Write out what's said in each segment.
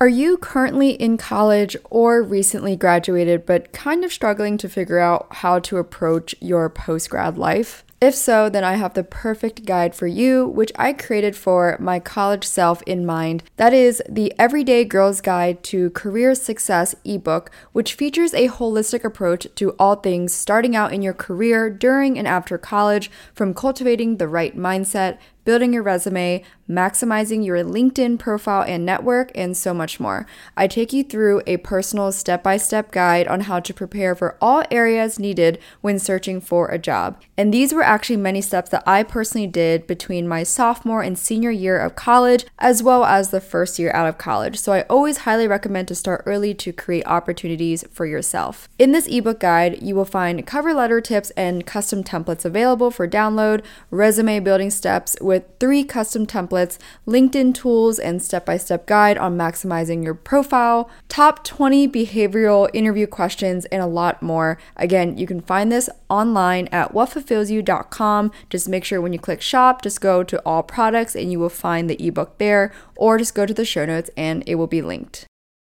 Are you currently in college or recently graduated but kind of struggling to figure out how to approach your post grad life? If so, then I have the perfect guide for you, which I created for my college self in mind. That is the Everyday Girl's Guide to Career Success ebook, which features a holistic approach to all things starting out in your career during and after college, from cultivating the right mindset, building your resume, maximizing your LinkedIn profile and network, and so much more. I take you through a personal step by step guide on how to prepare for all areas needed when searching for a job. And these were actually many steps that I personally did between my sophomore and senior year of college, as well as the first year out of college. So I always highly recommend to start early to create opportunities for yourself. In this ebook guide, you will find cover letter tips and custom templates available for download, resume building steps with three custom templates, LinkedIn tools, and step by step guide on maximizing your profile, top 20 behavioral interview questions, and a lot more. Again, you can find this online at whatfulfillsyou.com. Just make sure when you click shop, just go to all products and you will find the ebook there, or just go to the show notes and it will be linked.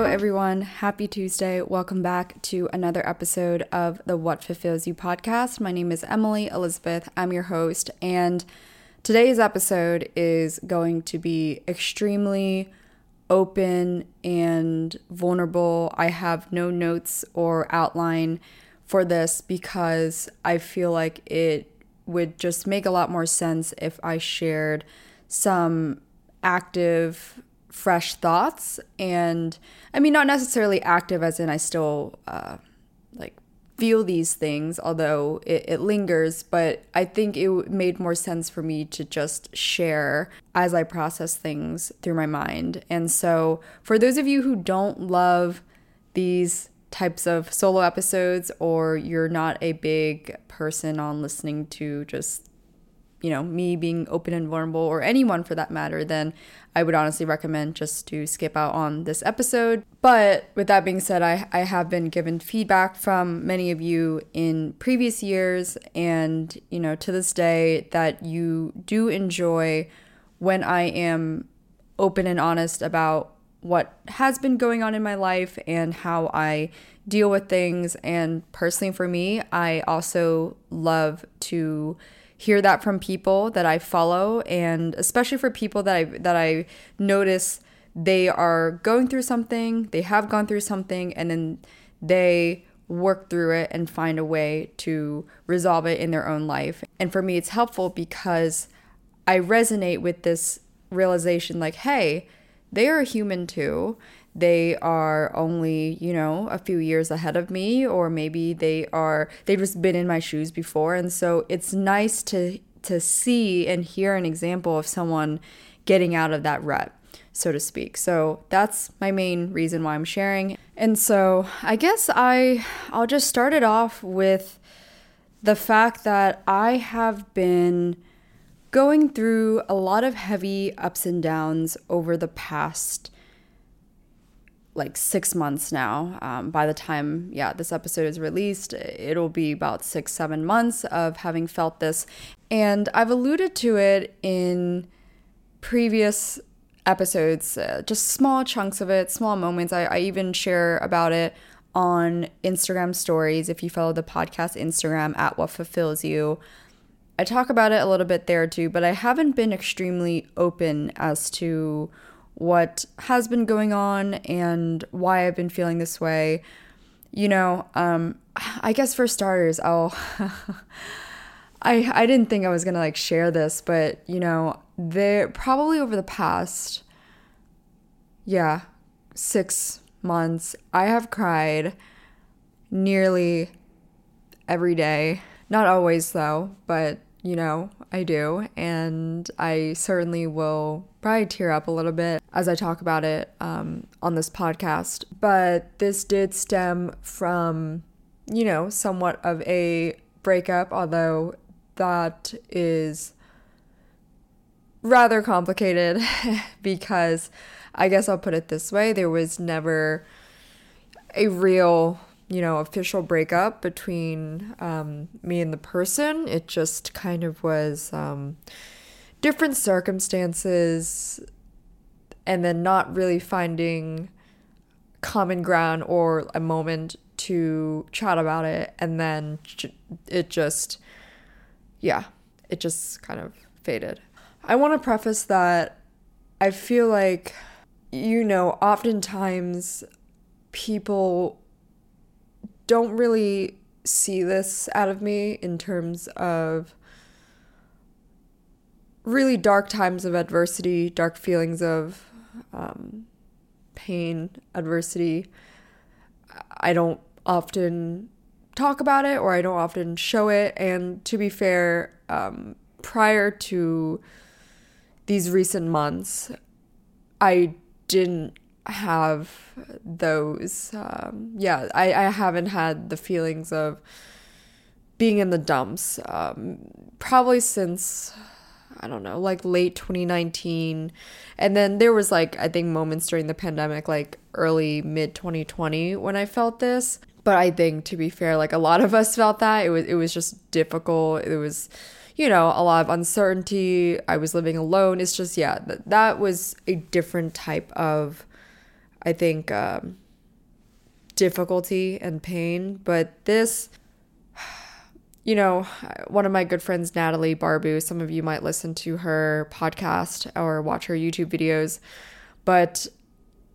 Hello, everyone. Happy Tuesday. Welcome back to another episode of the What Fulfills You podcast. My name is Emily Elizabeth. I'm your host, and today's episode is going to be extremely open and vulnerable. I have no notes or outline for this because I feel like it would just make a lot more sense if I shared some active fresh thoughts and i mean not necessarily active as in i still uh, like feel these things although it, it lingers but i think it made more sense for me to just share as i process things through my mind. And so for those of you who don't love these types of solo episodes or you're not a big person on listening to just you know, me being open and vulnerable, or anyone for that matter, then I would honestly recommend just to skip out on this episode. But with that being said, I, I have been given feedback from many of you in previous years, and, you know, to this day, that you do enjoy when I am open and honest about what has been going on in my life and how I deal with things. And personally, for me, I also love to hear that from people that I follow and especially for people that I that I notice they are going through something, they have gone through something and then they work through it and find a way to resolve it in their own life. And for me it's helpful because I resonate with this realization like, hey, they are human too they are only, you know, a few years ahead of me or maybe they are they've just been in my shoes before and so it's nice to to see and hear an example of someone getting out of that rut so to speak. So that's my main reason why I'm sharing. And so I guess I I'll just start it off with the fact that I have been going through a lot of heavy ups and downs over the past like six months now. Um, by the time, yeah, this episode is released, it'll be about six, seven months of having felt this. And I've alluded to it in previous episodes, uh, just small chunks of it, small moments. I, I even share about it on Instagram stories. If you follow the podcast Instagram at what fulfills you, I talk about it a little bit there too, but I haven't been extremely open as to what has been going on and why I've been feeling this way. You know, um, I guess for starters, I'll. I I didn't think I was gonna like share this, but you know, there probably over the past, yeah, six months, I have cried nearly every day. Not always though, but you know, I do. And I certainly will probably tear up a little bit as I talk about it um, on this podcast. But this did stem from, you know, somewhat of a breakup, although that is rather complicated because I guess I'll put it this way there was never a real you know, official breakup between um, me and the person. It just kind of was um, different circumstances and then not really finding common ground or a moment to chat about it. And then it just, yeah, it just kind of faded. I want to preface that I feel like, you know, oftentimes people don't really see this out of me in terms of really dark times of adversity, dark feelings of um, pain, adversity. I don't often talk about it or I don't often show it. And to be fair, um, prior to these recent months, I didn't have those. Um, yeah, I, I haven't had the feelings of being in the dumps um, probably since I don't know, like late 2019. And then there was like I think moments during the pandemic like early mid 2020 when I felt this. But I think to be fair, like a lot of us felt that. It was it was just difficult. It was you know, a lot of uncertainty. I was living alone. It's just yeah, that that was a different type of I think, um, difficulty and pain. But this, you know, one of my good friends, Natalie Barbu, some of you might listen to her podcast or watch her YouTube videos, but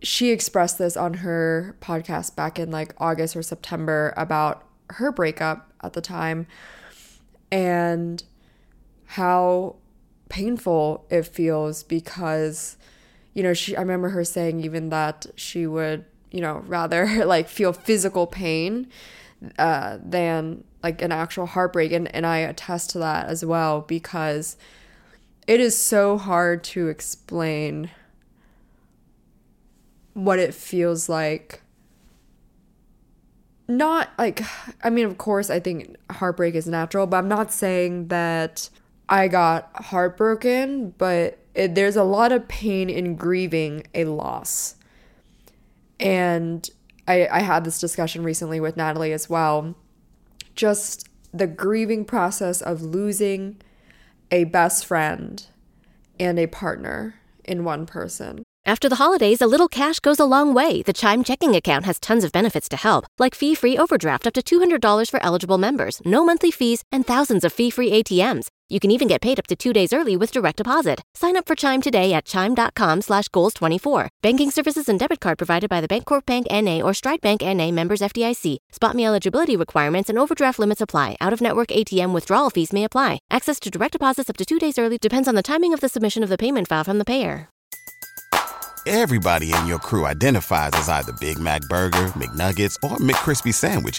she expressed this on her podcast back in like August or September about her breakup at the time and how painful it feels because you know, she I remember her saying even that she would, you know, rather like feel physical pain uh, than like an actual heartbreak. And, and I attest to that as well because it is so hard to explain what it feels like. Not like I mean of course I think heartbreak is natural but I'm not saying that I got heartbroken but it, there's a lot of pain in grieving a loss. And I, I had this discussion recently with Natalie as well. Just the grieving process of losing a best friend and a partner in one person. After the holidays, a little cash goes a long way. The Chime checking account has tons of benefits to help, like fee free overdraft up to $200 for eligible members, no monthly fees, and thousands of fee free ATMs. You can even get paid up to two days early with direct deposit. Sign up for Chime today at chime.com slash goals24. Banking services and debit card provided by the Bancorp Bank N.A. or Stride Bank N.A. members FDIC. SpotMe eligibility requirements and overdraft limits apply. Out-of-network ATM withdrawal fees may apply. Access to direct deposits up to two days early depends on the timing of the submission of the payment file from the payer. Everybody in your crew identifies as either Big Mac Burger, McNuggets, or McCrispy Sandwich.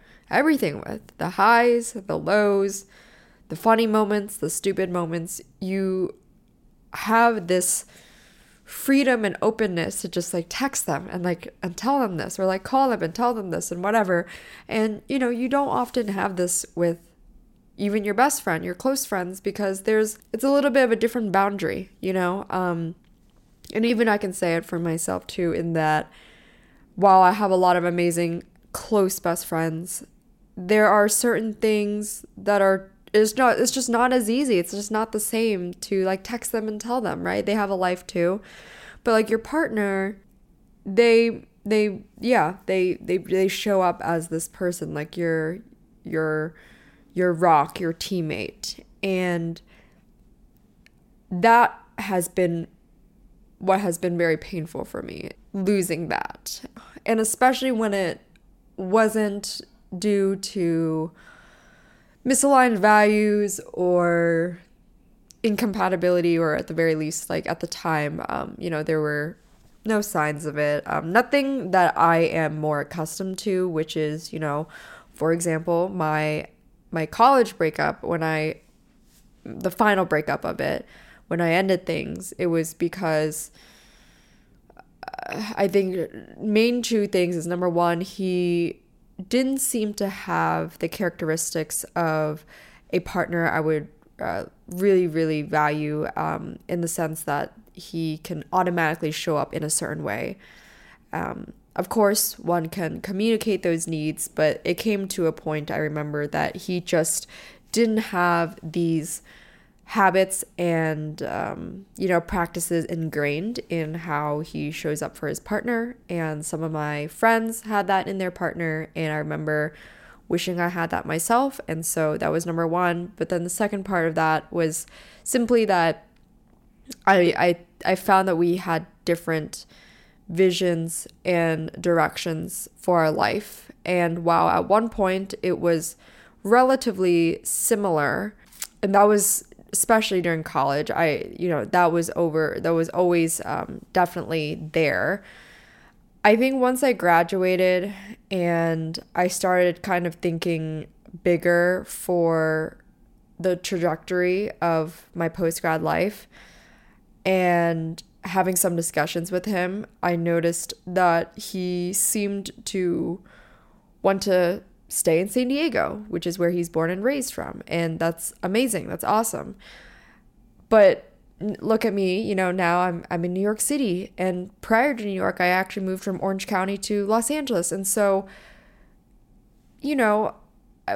everything with the highs, the lows, the funny moments, the stupid moments. You have this freedom and openness to just like text them and like and tell them this or like call them and tell them this and whatever. And you know, you don't often have this with even your best friend, your close friends because there's it's a little bit of a different boundary, you know? Um and even I can say it for myself too in that while I have a lot of amazing close best friends, there are certain things that are it's not it's just not as easy. It's just not the same to like text them and tell them right? They have a life too. But like your partner they they yeah they they they show up as this person like your your your rock your teammate. And that has been what has been very painful for me losing that. And especially when it wasn't due to misaligned values or incompatibility or at the very least like at the time um, you know there were no signs of it. Um, nothing that i am more accustomed to which is you know for example my my college breakup when i the final breakup of it when i ended things it was because uh, i think main two things is number one he didn't seem to have the characteristics of a partner I would uh, really, really value um, in the sense that he can automatically show up in a certain way. Um, of course, one can communicate those needs, but it came to a point I remember that he just didn't have these habits and um, you know practices ingrained in how he shows up for his partner. And some of my friends had that in their partner and i remember wishing i had that myself. And so that was number one. But then the second part of that was simply that i i, I found that we had different visions and directions for our life. And while at one point it was relatively similar and that was especially during college, I, you know, that was over, that was always um, definitely there. I think once I graduated and I started kind of thinking bigger for the trajectory of my post grad life and having some discussions with him, I noticed that he seemed to want to stay in San Diego, which is where he's born and raised from. And that's amazing. That's awesome. But look at me, you know, now I'm I'm in New York City and prior to New York, I actually moved from Orange County to Los Angeles. And so you know,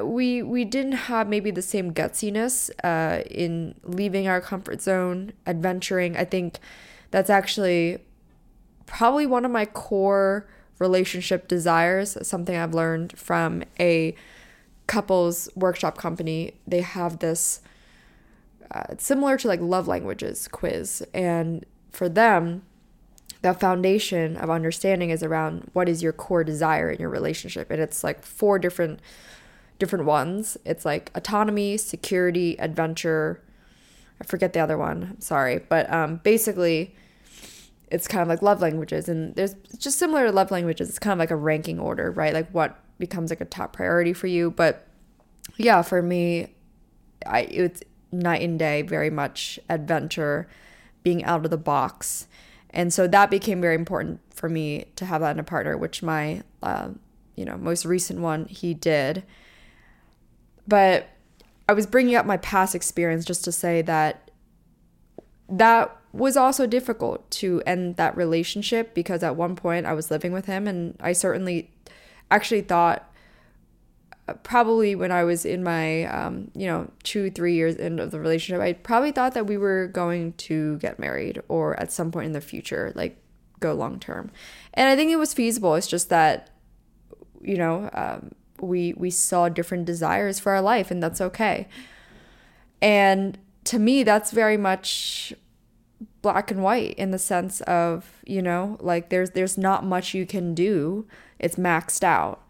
we we didn't have maybe the same gutsiness uh, in leaving our comfort zone, adventuring. I think that's actually probably one of my core relationship desires, something I've learned from a couples workshop company. They have this uh, similar to like love languages quiz. And for them, the foundation of understanding is around what is your core desire in your relationship. And it's like four different different ones. It's like autonomy, security, adventure. I forget the other one. I'm sorry. But um, basically, it's kind of like love languages and there's just similar to love languages. It's kind of like a ranking order right? Like what becomes like a top priority for you. But yeah for me i it's night and day very much adventure being out of the box. And so that became very important for me to have that in a partner which my uh, you know most recent one he did. But i was bringing up my past experience just to say that that was also difficult to end that relationship because at one point I was living with him and I certainly actually thought uh, probably when I was in my um, you know two three years into the relationship I probably thought that we were going to get married or at some point in the future like go long term. And I think it was feasible. It's just that you know um, we we saw different desires for our life and that's okay. And to me that's very much black and white in the sense of you know like there's there's not much you can do. It's maxed out.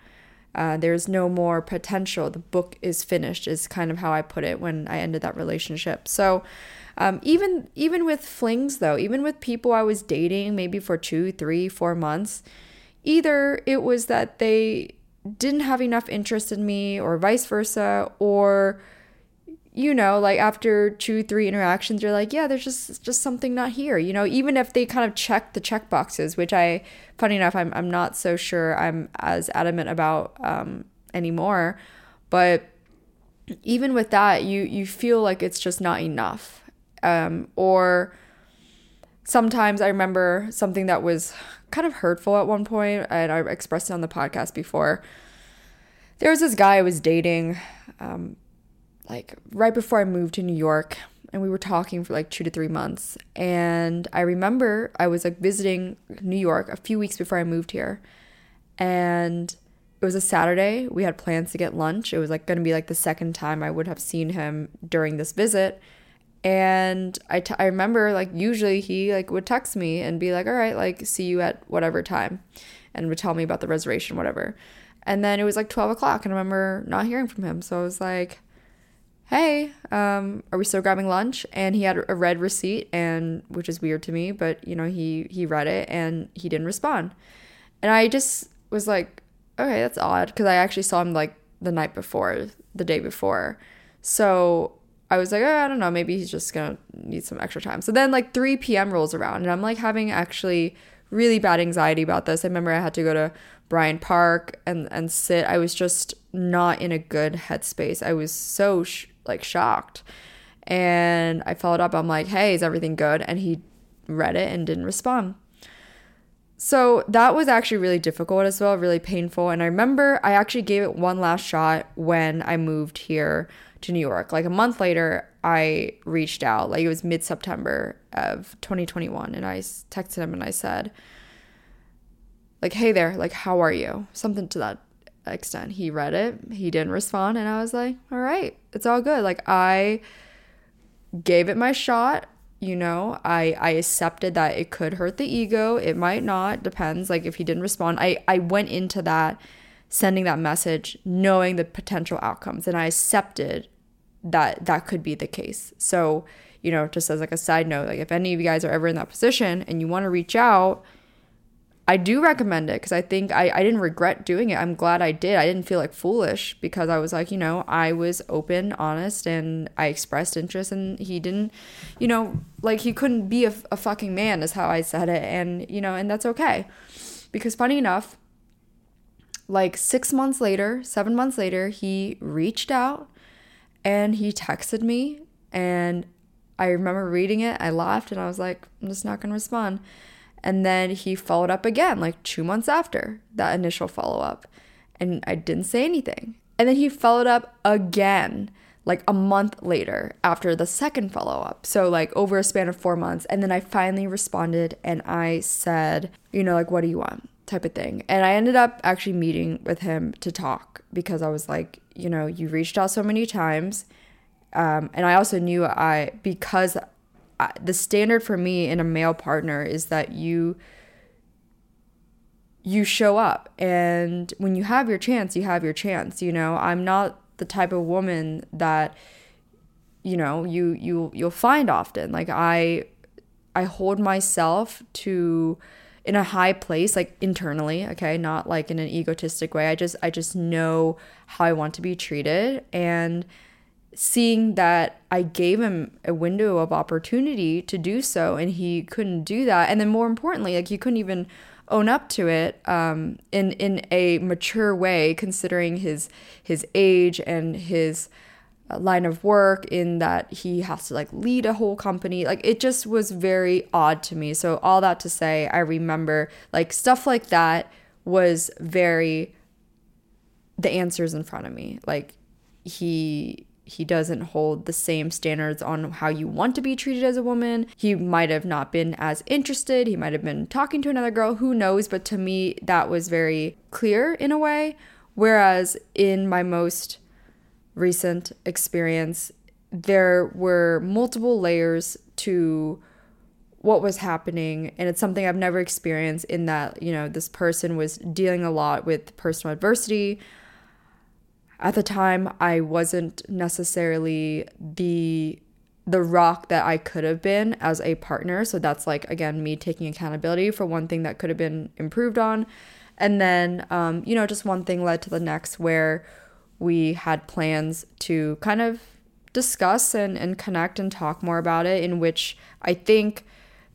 Uh, there's no more potential. The book is finished is kind of how i put it when i ended that relationship. So um, even even with flings though even with people i was dating maybe for two three four months either it was that they didn't have enough interest in me or vice versa or you know like after two three interactions you're like yeah there's just just something not here you know even if they kind of check the check boxes which i funny enough i'm, I'm not so sure i'm as adamant about um, anymore. But even with that you you feel like it's just not enough. Um, or sometimes i remember something that was kind of hurtful at one point and i expressed it on the podcast before. There was this guy i was dating um, like right before I moved to New York and we were talking for like 2 to 3 months and I remember I was like visiting New York a few weeks before I moved here and it was a Saturday. We had plans to get lunch. It was like going to be like the second time I would have seen him during this visit. And I, t- I remember like usually he like would text me and be like, all right, like see you at whatever time and would tell me about the reservation, whatever. And then it was like 12 o'clock and I remember not hearing from him. So I was like, hey, um, are we still grabbing lunch? And he had a red receipt, and which is weird to me, but you know, he he read it and he didn't respond. And I just was like, okay, that's odd because I actually saw him like the night before, the day before. So I was like, oh, I don't know, maybe he's just gonna need some extra time. So then like 3 p.m. rolls around, and I'm like having actually really bad anxiety about this. I remember I had to go to Bryant Park and and sit. I was just not in a good headspace. I was so sh- like shocked. And I followed up. I'm like, "Hey, is everything good?" And he read it and didn't respond. So that was actually really difficult as well, really painful. And I remember I actually gave it one last shot when I moved here to New York. Like a month later, I reached out. Like it was mid September of 2021. And I texted him and I said, like, hey there, like, how are you? Something to that extent. He read it, he didn't respond, and I was like, all right, it's all good. Like, I gave it my shot. You know, I I accepted that it could hurt the ego. It might not. Depends. Like if he didn't respond, I I went into that sending that message knowing the potential outcomes, and I accepted that that could be the case. So you know, just as like a side note, like if any of you guys are ever in that position and you want to reach out, I do recommend it because I think I, I didn't regret doing it. I'm glad I did. I didn't feel like foolish because I was like, you know, I was open, honest, and I expressed interest, and he didn't, you know, like he couldn't be a, a fucking man, is how I said it. And, you know, and that's okay. Because funny enough, like six months later, seven months later, he reached out and he texted me. And I remember reading it. I laughed and I was like, I'm just not going to respond. And then he followed up again, like two months after that initial follow up. And I didn't say anything. And then he followed up again, like a month later after the second follow up. So, like over a span of four months. And then I finally responded and I said, you know, like, what do you want? type of thing. And I ended up actually meeting with him to talk because I was like, you know, you reached out so many times. Um, and I also knew I, because the standard for me in a male partner is that you you show up. And when you have your chance you have your chance you know? I'm not the type of woman that you know you you you'll find often. Like i i hold myself to in a high place like internally okay? Not like in an egotistic way. I just i just know how i want to be treated. And seeing that I gave him a window of opportunity to do so and he couldn't do that. And then more importantly like he couldn't even own up to it um, in in a mature way considering his his age and his uh, line of work in that he has to like lead a whole company. Like it just was very odd to me. So all that to say I remember like stuff like that was very the answers in front of me. Like he he doesn't hold the same standards on how you want to be treated as a woman. He might have not been as interested. He might have been talking to another girl, who knows? But to me, that was very clear in a way. Whereas in my most recent experience, there were multiple layers to what was happening and it's something I've never experienced in that, you know, this person was dealing a lot with personal adversity, at the time I wasn't necessarily the the rock that I could have been as a partner. So that's like again me taking accountability for one thing that could have been improved on. And then, um, you know, just one thing led to the next where we had plans to kind of discuss and, and connect and talk more about it, in which I think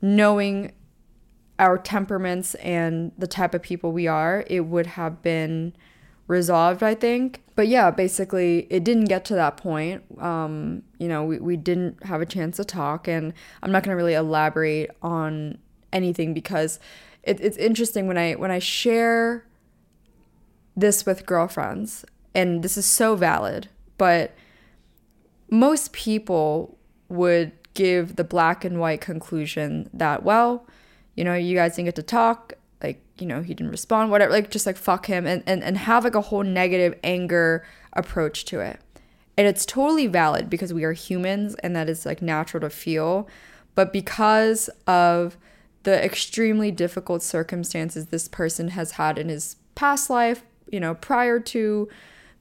knowing our temperaments and the type of people we are, it would have been resolved, I think. But yeah, basically, it didn't get to that point. Um, you know, we, we didn't have a chance to talk, and I'm not going to really elaborate on anything because it, it's interesting when I when I share this with girlfriends, and this is so valid, but most people would give the black and white conclusion that well you know, you guys didn't get to talk, like, you know, he didn't respond, whatever, like just like fuck him and, and, and have like a whole negative anger approach to it. And it's totally valid because we are humans and that is like natural to feel. But because of the extremely difficult circumstances this person has had in his past life, you know, prior to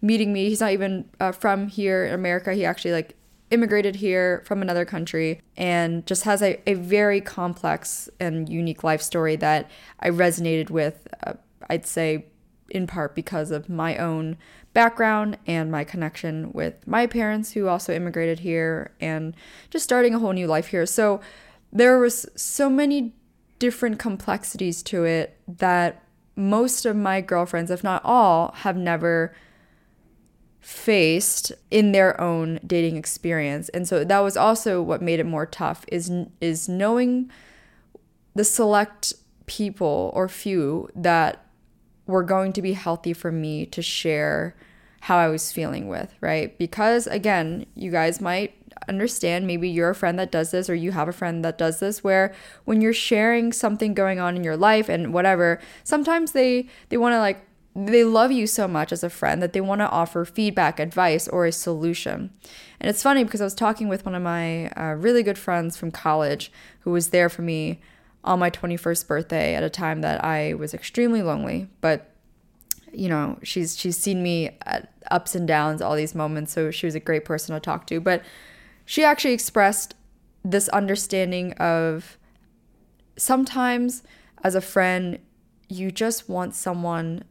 meeting me, he's not even uh, from here in America. He actually like immigrated here from another country and just has a, a very complex and unique life story that I resonated with, uh, I'd say, in part because of my own background and my connection with my parents who also immigrated here and just starting a whole new life here. So there was so many different complexities to it that most of my girlfriends, if not all, have never faced in their own dating experience. And so that was also what made it more tough is is knowing the select people or few that were going to be healthy for me to share how I was feeling with, right? Because again, you guys might understand maybe you're a friend that does this or you have a friend that does this where when you're sharing something going on in your life and whatever, sometimes they they want to like they love you so much as a friend that they want to offer feedback, advice, or a solution. And it's funny because I was talking with one of my uh, really good friends from college who was there for me on my 21st birthday at a time that I was extremely lonely. But you know, she's she's seen me at ups and downs, all these moments. So she was a great person to talk to. But she actually expressed this understanding of sometimes as a friend, you just want someone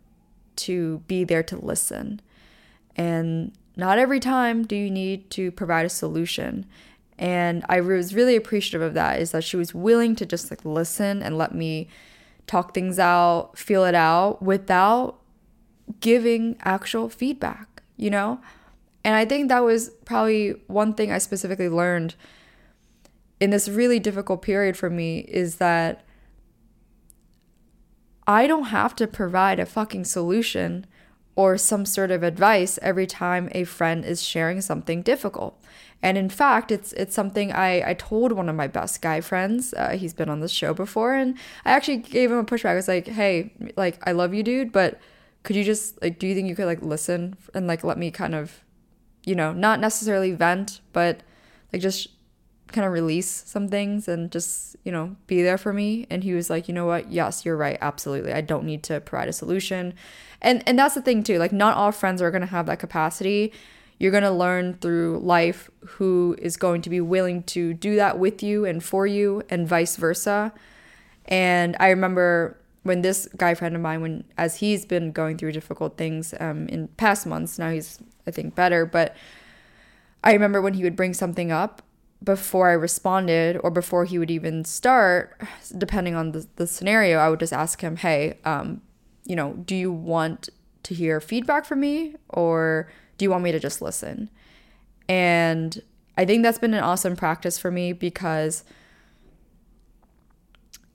to be there to listen. And not every time do you need to provide a solution. And I was really appreciative of that is that she was willing to just like listen and let me talk things out, feel it out without giving actual feedback, you know? And I think that was probably one thing I specifically learned in this really difficult period for me is that I don't have to provide a fucking solution or some sort of advice every time a friend is sharing something difficult. And in fact, it's it's something I, I told one of my best guy friends. Uh, he's been on the show before, and I actually gave him a pushback. I was like, "Hey, like I love you, dude, but could you just like, do you think you could like listen and like let me kind of, you know, not necessarily vent, but like just kind of release some things and just, you know, be there for me. And he was like, you know what? Yes, you're right. Absolutely. I don't need to provide a solution. And and that's the thing too. Like not all friends are to have that capacity. You're to learn through life who is going to be willing to do that with you and for you and vice versa. And I remember when this guy friend of mine when as he's been going through difficult things um, in past months, now he's I think better, but I remember when he would bring something up before I responded or before he would even start, depending on the, the scenario, I would just ask him, hey, um, you know, do you want to hear feedback from me or do you want me to just listen? And I think that's been an awesome practice for me because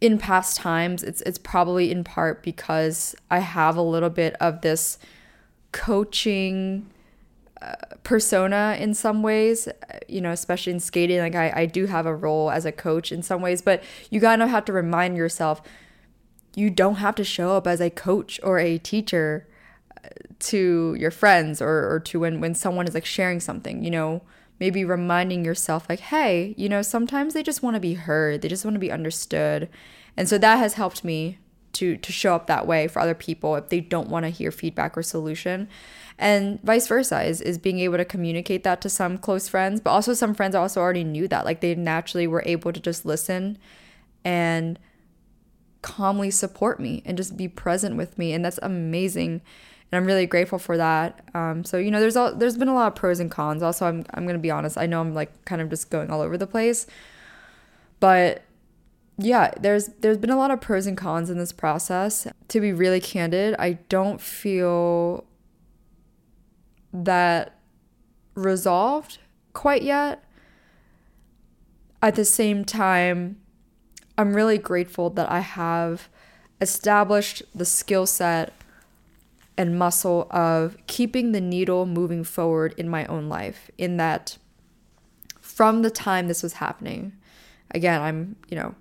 in past times, it's it's probably in part because I have a little bit of this coaching persona in some ways, you know, especially in skating. Like, I, I do have a role as a coach in some ways, but you kind of have to remind yourself you don't have to show up as a coach or a teacher uh, to your friends or, or to when, when someone is like sharing something, you know, maybe reminding yourself, like, hey, you know, sometimes they just want to be heard, they just want to be understood. And so that has helped me to to show up that way for other people if they don't want to hear feedback or solution and vice versa is, is being able to communicate that to some close friends but also some friends also already knew that like they naturally were able to just listen and calmly support me and just be present with me. And that's amazing. And I'm really grateful for that. Um, so you know, there's all there's been a lot of pros and cons. Also, I'm I'm gonna be honest. I know I'm like kind of just going all over the place, but yeah, there's there's been a lot of pros and cons in this process. To be really candid, I don't feel that resolved quite yet. At the same time, I'm really grateful that I have established the skill set and muscle of keeping the needle moving forward in my own life. In that, from the time this was happening, again, I'm, you know,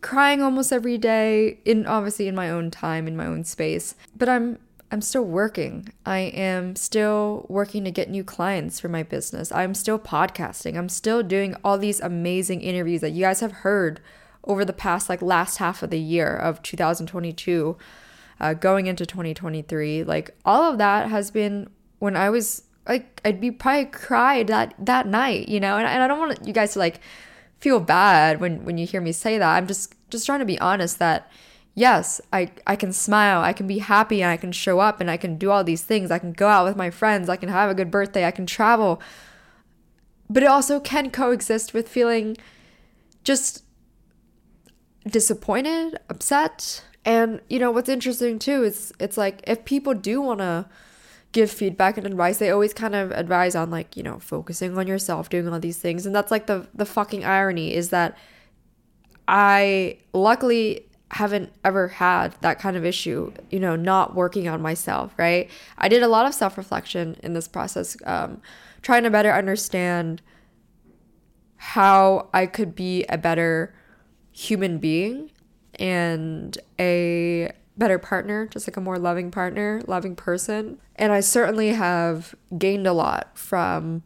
crying almost every day in obviously in my own time in my own space but i'm i'm still working. I am still working to get new clients for my business. I'm still podcasting. I'm still doing all these amazing interviews that you guys have heard over the past like last half of the year of 2022 uh, going into 2023 like all of that has been when i was like i'd be probably cried that that night you know? And, and i don't want you guys to like feel bad when when you hear me say that. I'm just just trying to be honest that yes i i can smile i can be happy and i can show up and i can do all these things i can go out with my friends i can have a good birthday i can travel but it also can coexist with feeling just disappointed, upset. And you know what's interesting too is it's like if people do want to give feedback and advice, they always kind of advise on like, you know, focusing on yourself, doing all these things. And that's like the the fucking irony is that I luckily haven't ever had that kind of issue, you know, not working on myself, right? I did a lot of self reflection in this process, um, trying to better understand how I could be a better human being and a better partner, just like a more loving partner, loving person. And I certainly have gained a lot from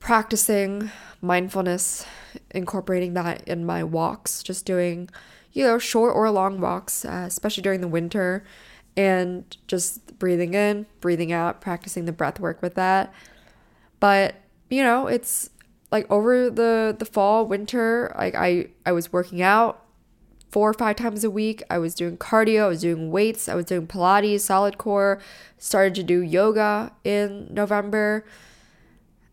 practicing mindfulness, incorporating that in my walks, just doing, you know, short or long walks, uh, especially during the winter, and just breathing in, breathing out, practicing the breath work with that. But, you know, it's like over the the fall winter like i i was working out four or five times a week i was doing cardio i was doing weights i was doing pilates Solidcore started to do yoga in november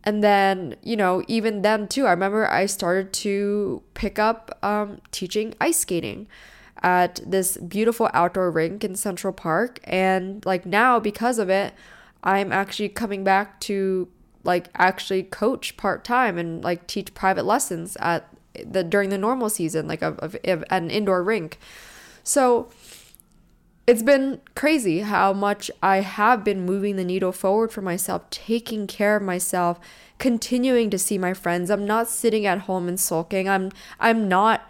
and then you know even then too i remember i started to pick up um, teaching ice skating at this beautiful outdoor rink in central park and like now because of it i'm actually coming back to like actually coach part time and like teach private lessons at the during the normal season, like of, of, of an indoor rink. So it's been crazy how much I have been moving the needle forward for myself, taking care of myself, continuing to see my friends. I'm not sitting at home and sulking. I'm I'm not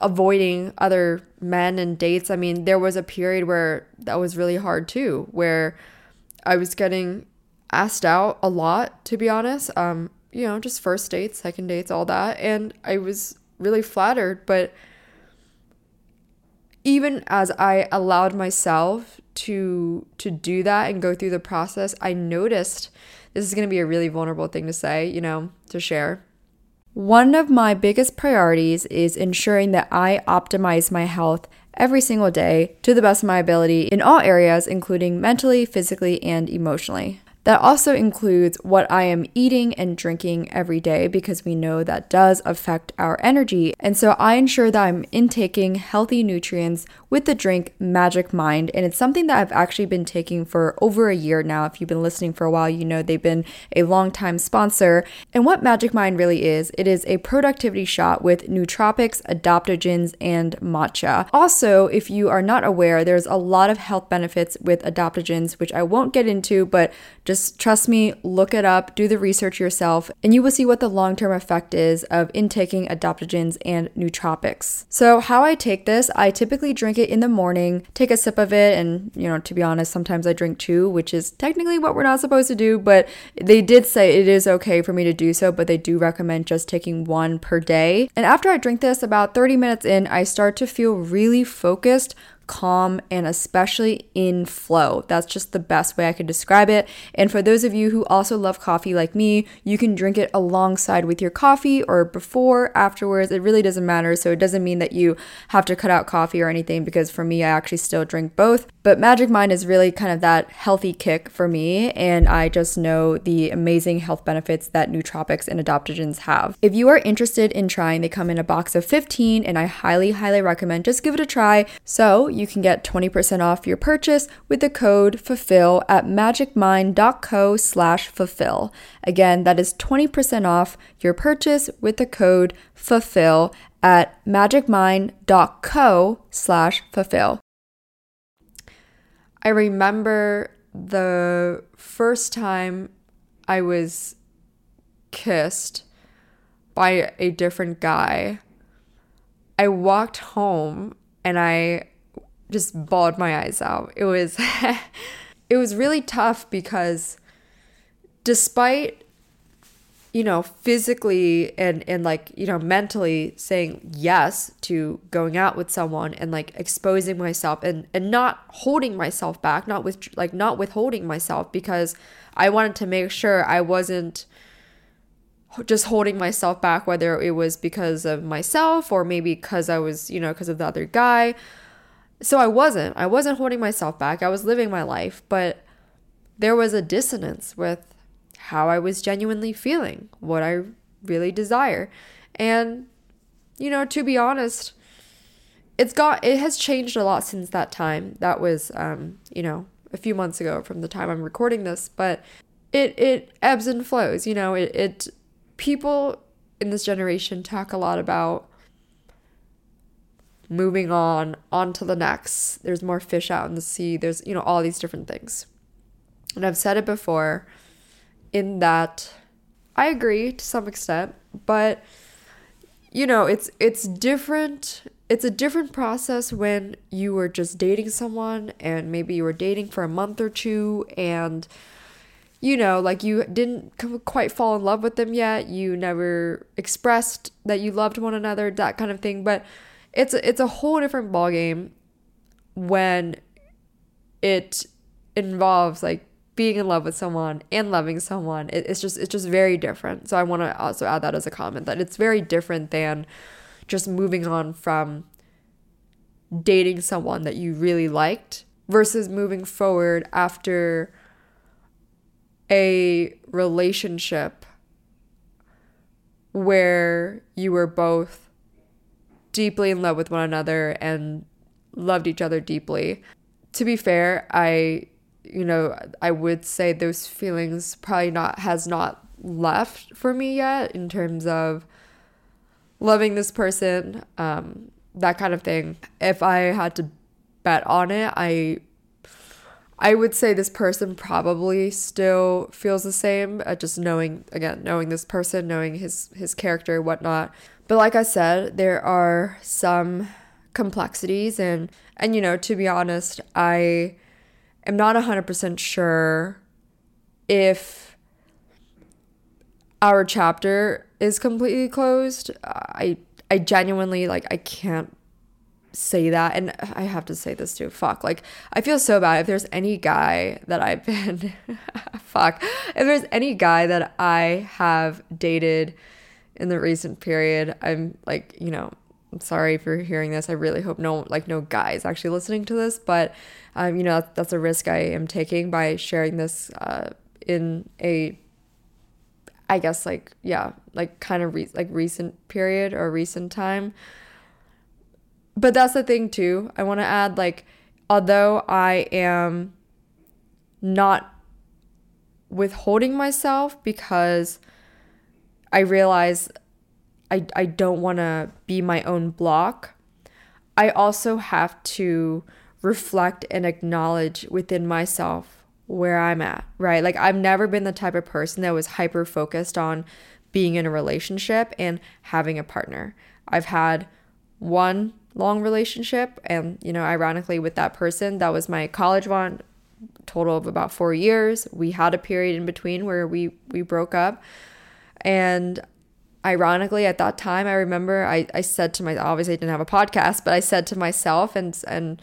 avoiding other men and dates. I mean, there was a period where that was really hard too, where I was getting asked out a lot, to be honest. Um, you know, just first dates, second dates, all that. And I was really flattered, but even as I allowed myself to to do that and go through the process, I noticed this is going to be a really vulnerable thing to say, you know, to share. One of my biggest priorities is ensuring that I optimize my health every single day to the best of my ability in all areas, including mentally, physically, and emotionally. That also includes what I am eating and drinking every day because we know that does affect our energy. And so I ensure that I'm intaking healthy nutrients with the drink Magic Mind. And it's something that I've actually been taking for over a year now. If you've been listening for a while, you know they've been a long time sponsor. And what Magic Mind really is, it is a productivity shot with nootropics, adaptogens, and matcha. Also, if you are not aware, there's a lot of health benefits with adaptogens, which I won't get into, but just trust me, look it up, do the research yourself, and you will see what the long term effect is of intaking adaptogens and nootropics. So, how I take this, I typically drink it in the morning, take a sip of it, and you know, to be honest, sometimes I drink two, which is technically what we're not supposed to do, but they did say it is okay for me to do so, but they do recommend just taking one per day. And after I drink this, about 30 minutes in, I start to feel really focused calm, and especially in flow. That's just the best way I could describe it. And for those of you who also love coffee like me, you can drink it alongside with your coffee or before, afterwards. It really doesn't matter. So it doesn't mean that you have to cut out coffee or anything because for me, I actually still drink both. But Magic Mind is really kind of that healthy kick for me. And I just know the amazing health benefits that nootropics and adaptogens have. If you are interested in trying, they come in a box of 15 and I highly, highly recommend just give it a try. So you can get 20% off your purchase with the code FULFILL at magicmind.co slash fulfill. Again, that is 20% off your purchase with the code FULFILL at magicmind.co slash fulfill. I remember the first time I was kissed by a different guy. I walked home and I just bawled my eyes out. It was it was really tough because despite you know physically and and like you know mentally saying yes to going out with someone and like exposing myself and and not holding myself back not with like not withholding myself because I wanted to make sure I wasn't just holding myself back whether it was because of myself or maybe because I was you know because of the other guy so I wasn't. I wasn't holding myself back. I was living my life, but there was a dissonance with how I was genuinely feeling, what I really desire. And you know, to be honest, it's got it has changed a lot since that time. That was um, you know, a few months ago from the time I'm recording this, but it it ebbs and flows, you know, it it people in this generation talk a lot about moving on, on to the next. There's more fish out in the sea. There's, you know, all these different things. And I've said it before in that I agree to some extent, but you know, it's it's different. It's a different process when you were just dating someone and maybe you were dating for a month or two and you know, like you didn't quite fall in love with them yet. You never expressed that you loved one another, that kind of thing. But it's it's a whole different ballgame when it involves like being in love with someone and loving someone. It, it's just it's just very different. So i want to also add that as a comment that it's very different than just moving on from dating someone that you really liked versus moving forward after a relationship where you were both deeply in love with one another and loved each other deeply. To be fair, I you know, I would say those feelings probably not has not left for me yet in terms of loving this person, um, that kind of thing. If I had to bet on it, I I would say this person probably still feels the same. Uh, just knowing again, knowing this person, knowing his his character, whatnot. But like I said, there are some complexities and and you know, to be honest, I am not 100% sure if our chapter is completely closed. I I genuinely like I can't say that and I have to say this too. Fuck. Like I feel so bad if there's any guy that I've been fuck. If there's any guy that I have dated in the recent period. I'm like, you know, I'm sorry you're hearing this. I really hope no like no guys actually listening to this, but um, you know, that's a risk I am taking by sharing this uh, in a I guess like yeah, like kind of re- like recent period or recent time. But that's the thing too. I want to add like although I am not withholding myself because I realize I, I don't want to be my own block. I also have to reflect and acknowledge within myself where I'm at, right? Like, I've never been the type of person that was hyper focused on being in a relationship and having a partner. I've had one long relationship, and, you know, ironically, with that person, that was my college one, total of about four years. We had a period in between where we, we broke up. And ironically, at that time, I remember I, I said to myself, obviously I didn't have a podcast, but I said to myself and, and,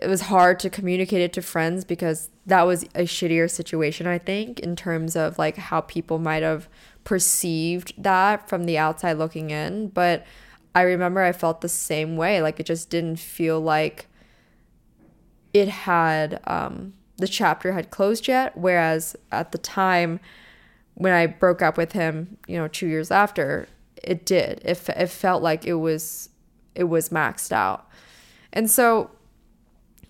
it was hard to communicate it to friends because that was a shittier situation, I think, in terms of like how people might have perceived that from the outside looking in. But I remember I felt the same way. Like it just didn't feel like it had, um, the chapter had closed yet. Whereas at the time when I broke up with him, you know, two years after, it did. It, it felt like it was, it was maxed out. And so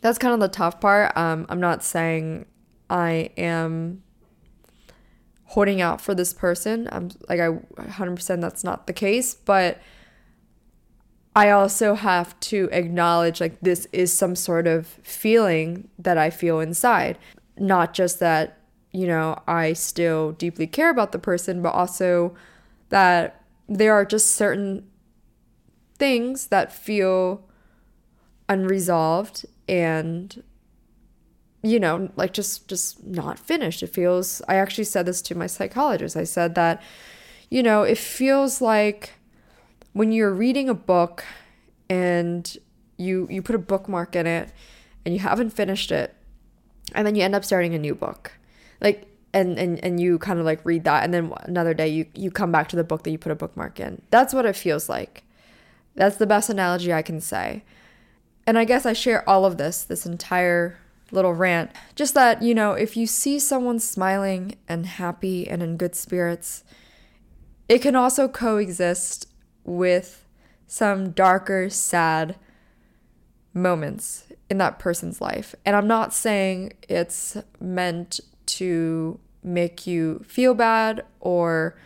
that's kind of the tough part. Um, I'm not saying I am holding out for this person. I'm like I 100% that's not the case, but I also have to acknowledge like this is some sort of feeling that I feel inside. Not just that, you know, I still deeply care about the person, but also that there are just certain things that feel unresolved and you know like just just not finished. It feels i actually said this to my psychologist. I said that you know it feels like when you're reading a book and you you put a bookmark in it and you haven't finished it and then you end up starting a new book like and and and you kind of like read that and then another day you you come back to the book that you put a bookmark in that's what it feels like that's the best analogy i can say and I guess I share all of this, this entire little rant. Just that, you know, if you see someone smiling and happy and in good spirits, it can also coexist with some darker, sad moments in that person's life. And I'm not saying it's meant to make you feel bad or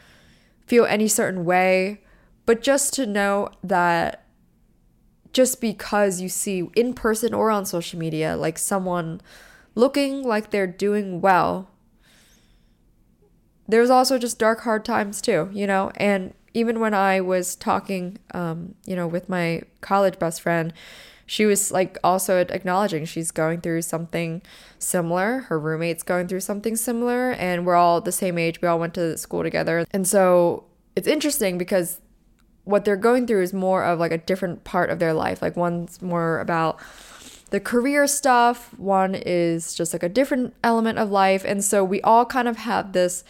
feel any certain way, but just to know that just because you see in person or on social media like someone looking like they're doing well there's also just dark hard times too you know? And even when i was talking um, you know with my college best friend she was like also acknowledging she's going through something similar her roommate's going through something similar and we're all the same age we all went to school together and so it's interesting because what they're going through is more of like a different part of their life. Like one's more about the career stuff, one is just like a different element of life. And so we all kind of have this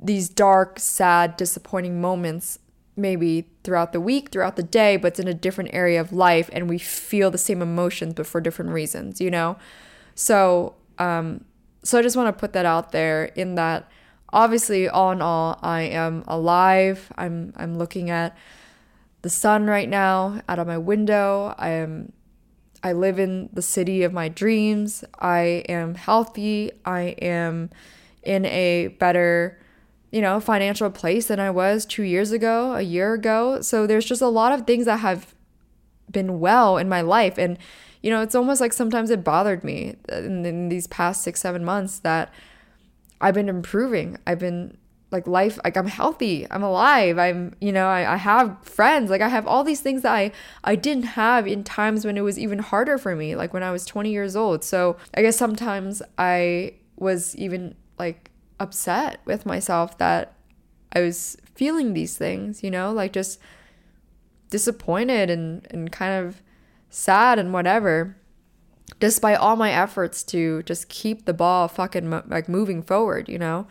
these dark, sad, disappointing moments maybe throughout the week, throughout the day, but it's in a different area of life and we feel the same emotions but for different reasons, you know? So um so I just want to put that out there in that obviously all in all i am alive. I'm i'm looking at the sun right now out of my window. I am i live in the city of my dreams. I am healthy. I am in a better you know financial place than i was 2 years ago a year ago so there's just a lot of things that have been well in my life and you know it's almost like sometimes it bothered me in, in these past 6 7 months that I've been improving. I've been like life like I'm healthy. I'm alive. I'm you know, I, I have friends. Like I have all these things that I I didn't have in times when it was even harder for me, like when I was 20 years old. So I guess sometimes I was even upset with myself that I was feeling these things, you know, like just disappointed and, and kind of sad and whatever despite all my efforts to just keep the ball fucking mo- like moving forward, you know?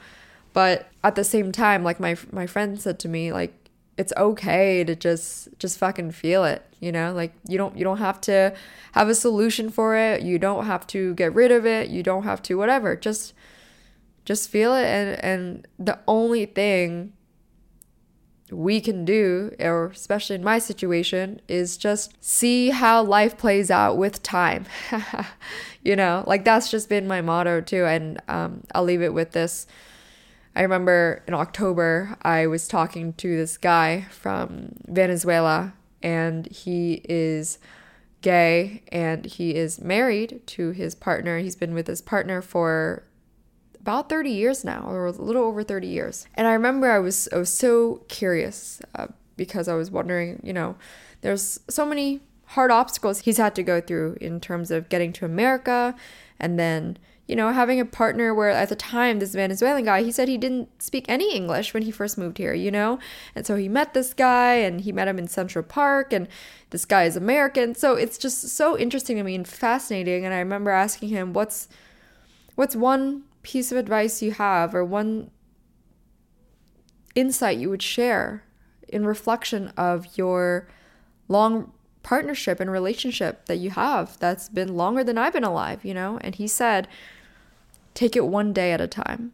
But at the same time, like my my friend said to me like it's okay to just just fucking feel it, you know? Like you don't you don't have to have a solution for it. You don't have to get rid of it. You don't have to whatever. Just just feel it and and the only thing we can do, or especially in my situation, is just see how life plays out with time. you know, like that's just been my motto too. And um, I'll leave it with this. I remember in October, I was talking to this guy from Venezuela, and he is gay and he is married to his partner. He's been with his partner for about 30 years now, or a little over 30 years. And I remember I was I was so curious uh, because I was wondering, you know, there's so many hard obstacles he's had to go through in terms of getting to America and then you know, having a partner where at the time, this Venezuelan guy, he said he didn't speak any English when he first moved here, you know? And so he met this guy and he met him in Central Park and this guy is American. So it's just so interesting to me and fascinating. And I remember asking him, what's, what's one piece of advice you have or one insight you would share in reflection of your long partnership and relationship that you have that's been longer than I've been alive, you know? And he said, take it one day at a time.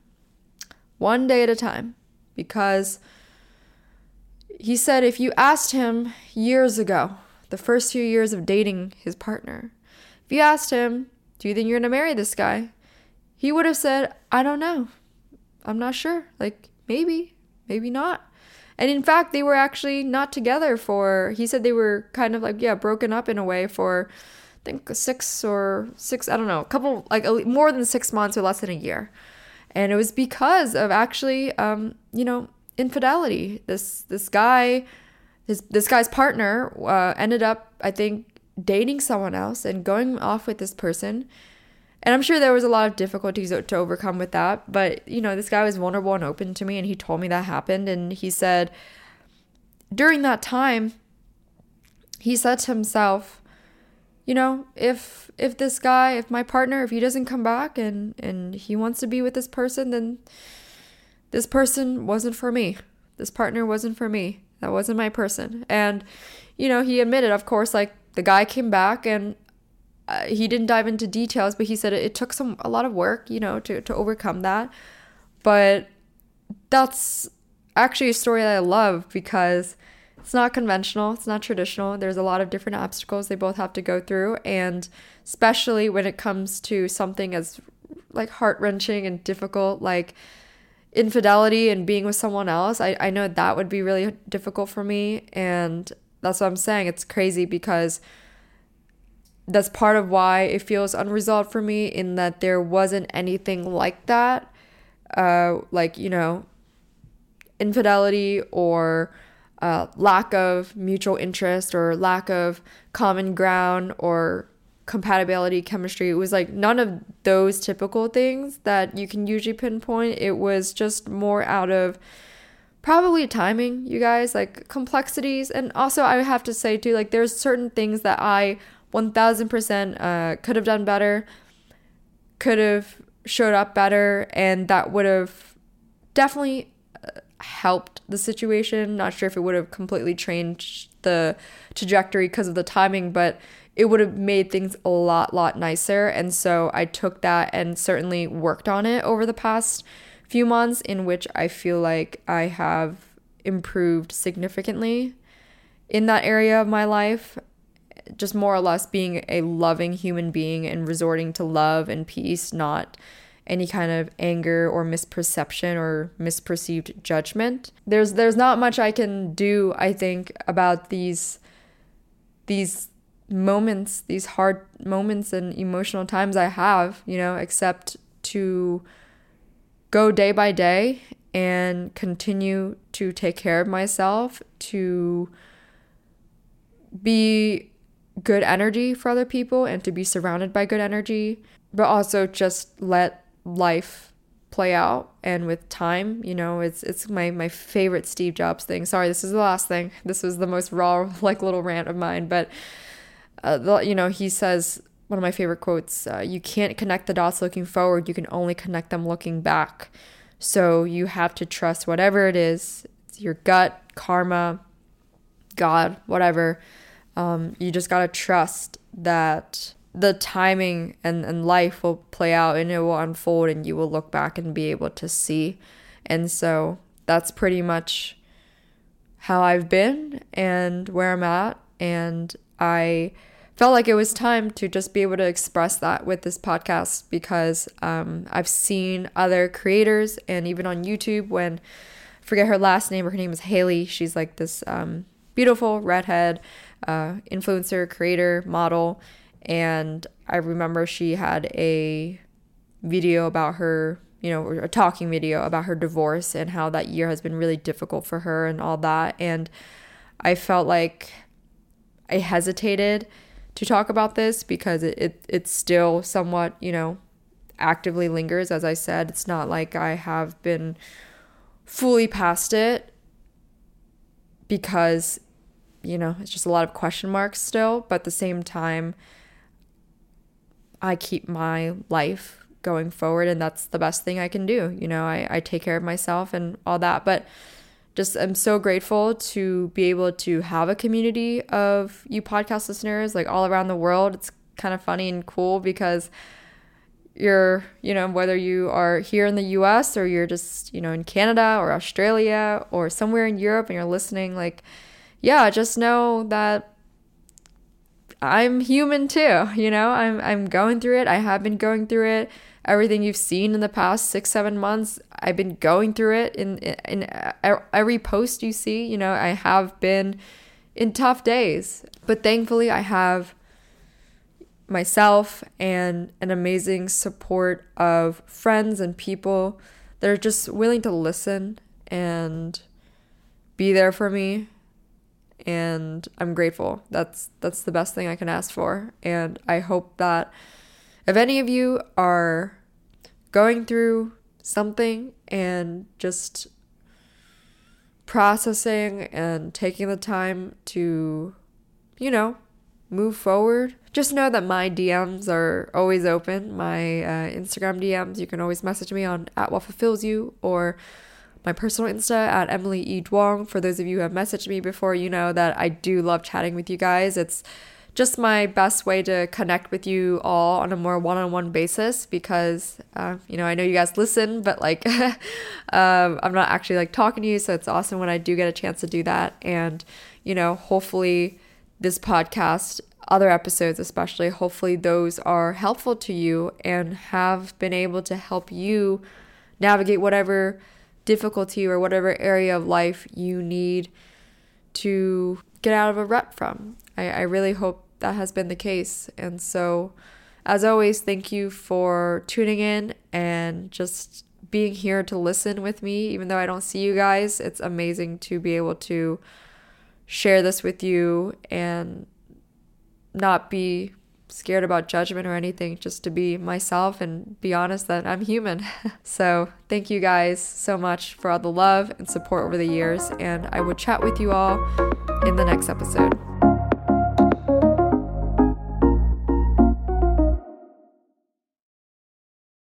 One day at a time. Because he said if you asked him years ago, the first few years of dating his partner, if you asked him, do you think you're going to marry this guy? He would have said, I don't know. I'm not sure. Like, maybe, maybe not. And in fact, they were actually not together for, he said they were kind of like, yeah, broken up in a way for I think six or six, I don't know, a couple, like more than six months or less than a year. And it was because of actually, um, you know, infidelity. This this guy, this this guy's partner, uh, ended up, I think, dating someone else and going off with this person. And I'm sure there was a lot of difficulties to overcome with that. But you know, this guy was vulnerable and open to me, and he told me that happened. And he said, during that time, he said to himself, you know, if if this guy, if my partner, if he doesn't come back and and he wants to be with this person, then this person wasn't for me. This partner wasn't for me. That wasn't my person. And you know, he admitted, of course, like the guy came back and uh, he didn't dive into details, but he said it, it took some a lot of work, you know, to to overcome that. But that's actually a story that I love because it's not conventional, it's not traditional. There's a lot of different obstacles they both have to go through. And especially when it comes to something as like heart wrenching and difficult, like infidelity and being with someone else, I, I know that would be really difficult for me. And that's what I'm saying. It's crazy because that's part of why it feels unresolved for me in that there wasn't anything like that. Uh, like, you know, infidelity or uh, lack of mutual interest or lack of common ground or compatibility chemistry it was like none of those typical things that you can usually pinpoint it was just more out of probably timing you guys like complexities and also i have to say too like there's certain things that i 1000% uh, could have done better could have showed up better and that would have definitely helped the situation. Not sure if it would have completely changed the trajectory because of the timing, but it would have made things a lot, lot nicer. And so I took that and certainly worked on it over the past few months, in which I feel like I have improved significantly in that area of my life. Just more or less being a loving human being and resorting to love and peace, not any kind of anger or misperception or misperceived judgment. There's there's not much I can do, I think, about these these moments, these hard moments and emotional times I have, you know, except to go day by day and continue to take care of myself, to be good energy for other people and to be surrounded by good energy, but also just let life play out. And with time you know it's it's my my favorite steve jobs thing. Sorry this is the last thing. This was the most raw like little rant of mine but uh, the, you know he says one of my favorite quotes uh, you can't connect the dots looking forward. You can only connect them looking back. So you have to trust whatever it is. It's your gut karma god whatever um, you just gotta trust that the timing and, and life will play out and it will unfold and you will look back and be able to see. And so that's pretty much how I've been and where I'm at. And I felt like it was time to just be able to express that with this podcast because um, I've seen other creators and even on YouTube when I forget her last name, her name is Haley. She's like this um, beautiful redhead uh, influencer, creator, model and I remember she had a video about her, you know, a talking video about her divorce and how that year has been really difficult for her and all that. And I felt like I hesitated to talk about this because it, it it's still somewhat, you know, actively lingers. As I said, it's not like I have been fully past it because, you know, it's just a lot of question marks still. But at the same time, I keep my life going forward, and that's the best thing I can do. You know, I, I take care of myself and all that. But just I'm so grateful to be able to have a community of you podcast listeners like all around the world. It's kind of funny and cool because you're, you know, whether you are here in the US or you're just, you know, in Canada or Australia or somewhere in Europe and you're listening, like, yeah, just know that I'm human too, you know, I'm I'm going through it. I have been going through it. Everything you've seen in the past six seven months i've been going through it in in every post you see you know? I have been in tough days but thankfully i have myself and an amazing support of friends and people that are just willing to listen and be there for me and I'm grateful. That's that's the best thing I can ask for and I hope that if any of you are going through something and just processing and taking the time to, you know, move forward, just know that my DMs are always open. My uh, Instagram DMs, you can always message me on at what fulfills you or my personal Insta at Emily E. Duong. For those of you who have messaged me before, you know that I do love chatting with you guys. It's just my best way to connect with you all on a more one-on-one basis because uh, you know i know you guys listen but like um, i'm not actually like talking to you so it's awesome when i do get a chance to do that and you know hopefully this podcast other episodes especially hopefully those are helpful to you and have been able to help you navigate whatever difficulty or whatever area of life you need to get out of a rut from I, I really hope that has been the case. And so, as always, thank you for tuning in and just being here to listen with me. Even though I don't see you guys, it's amazing to be able to share this with you and not be scared about judgment or anything, just to be myself and be honest that I'm human. so, thank you guys so much for all the love and support over the years, and I will chat with you all in the next episode.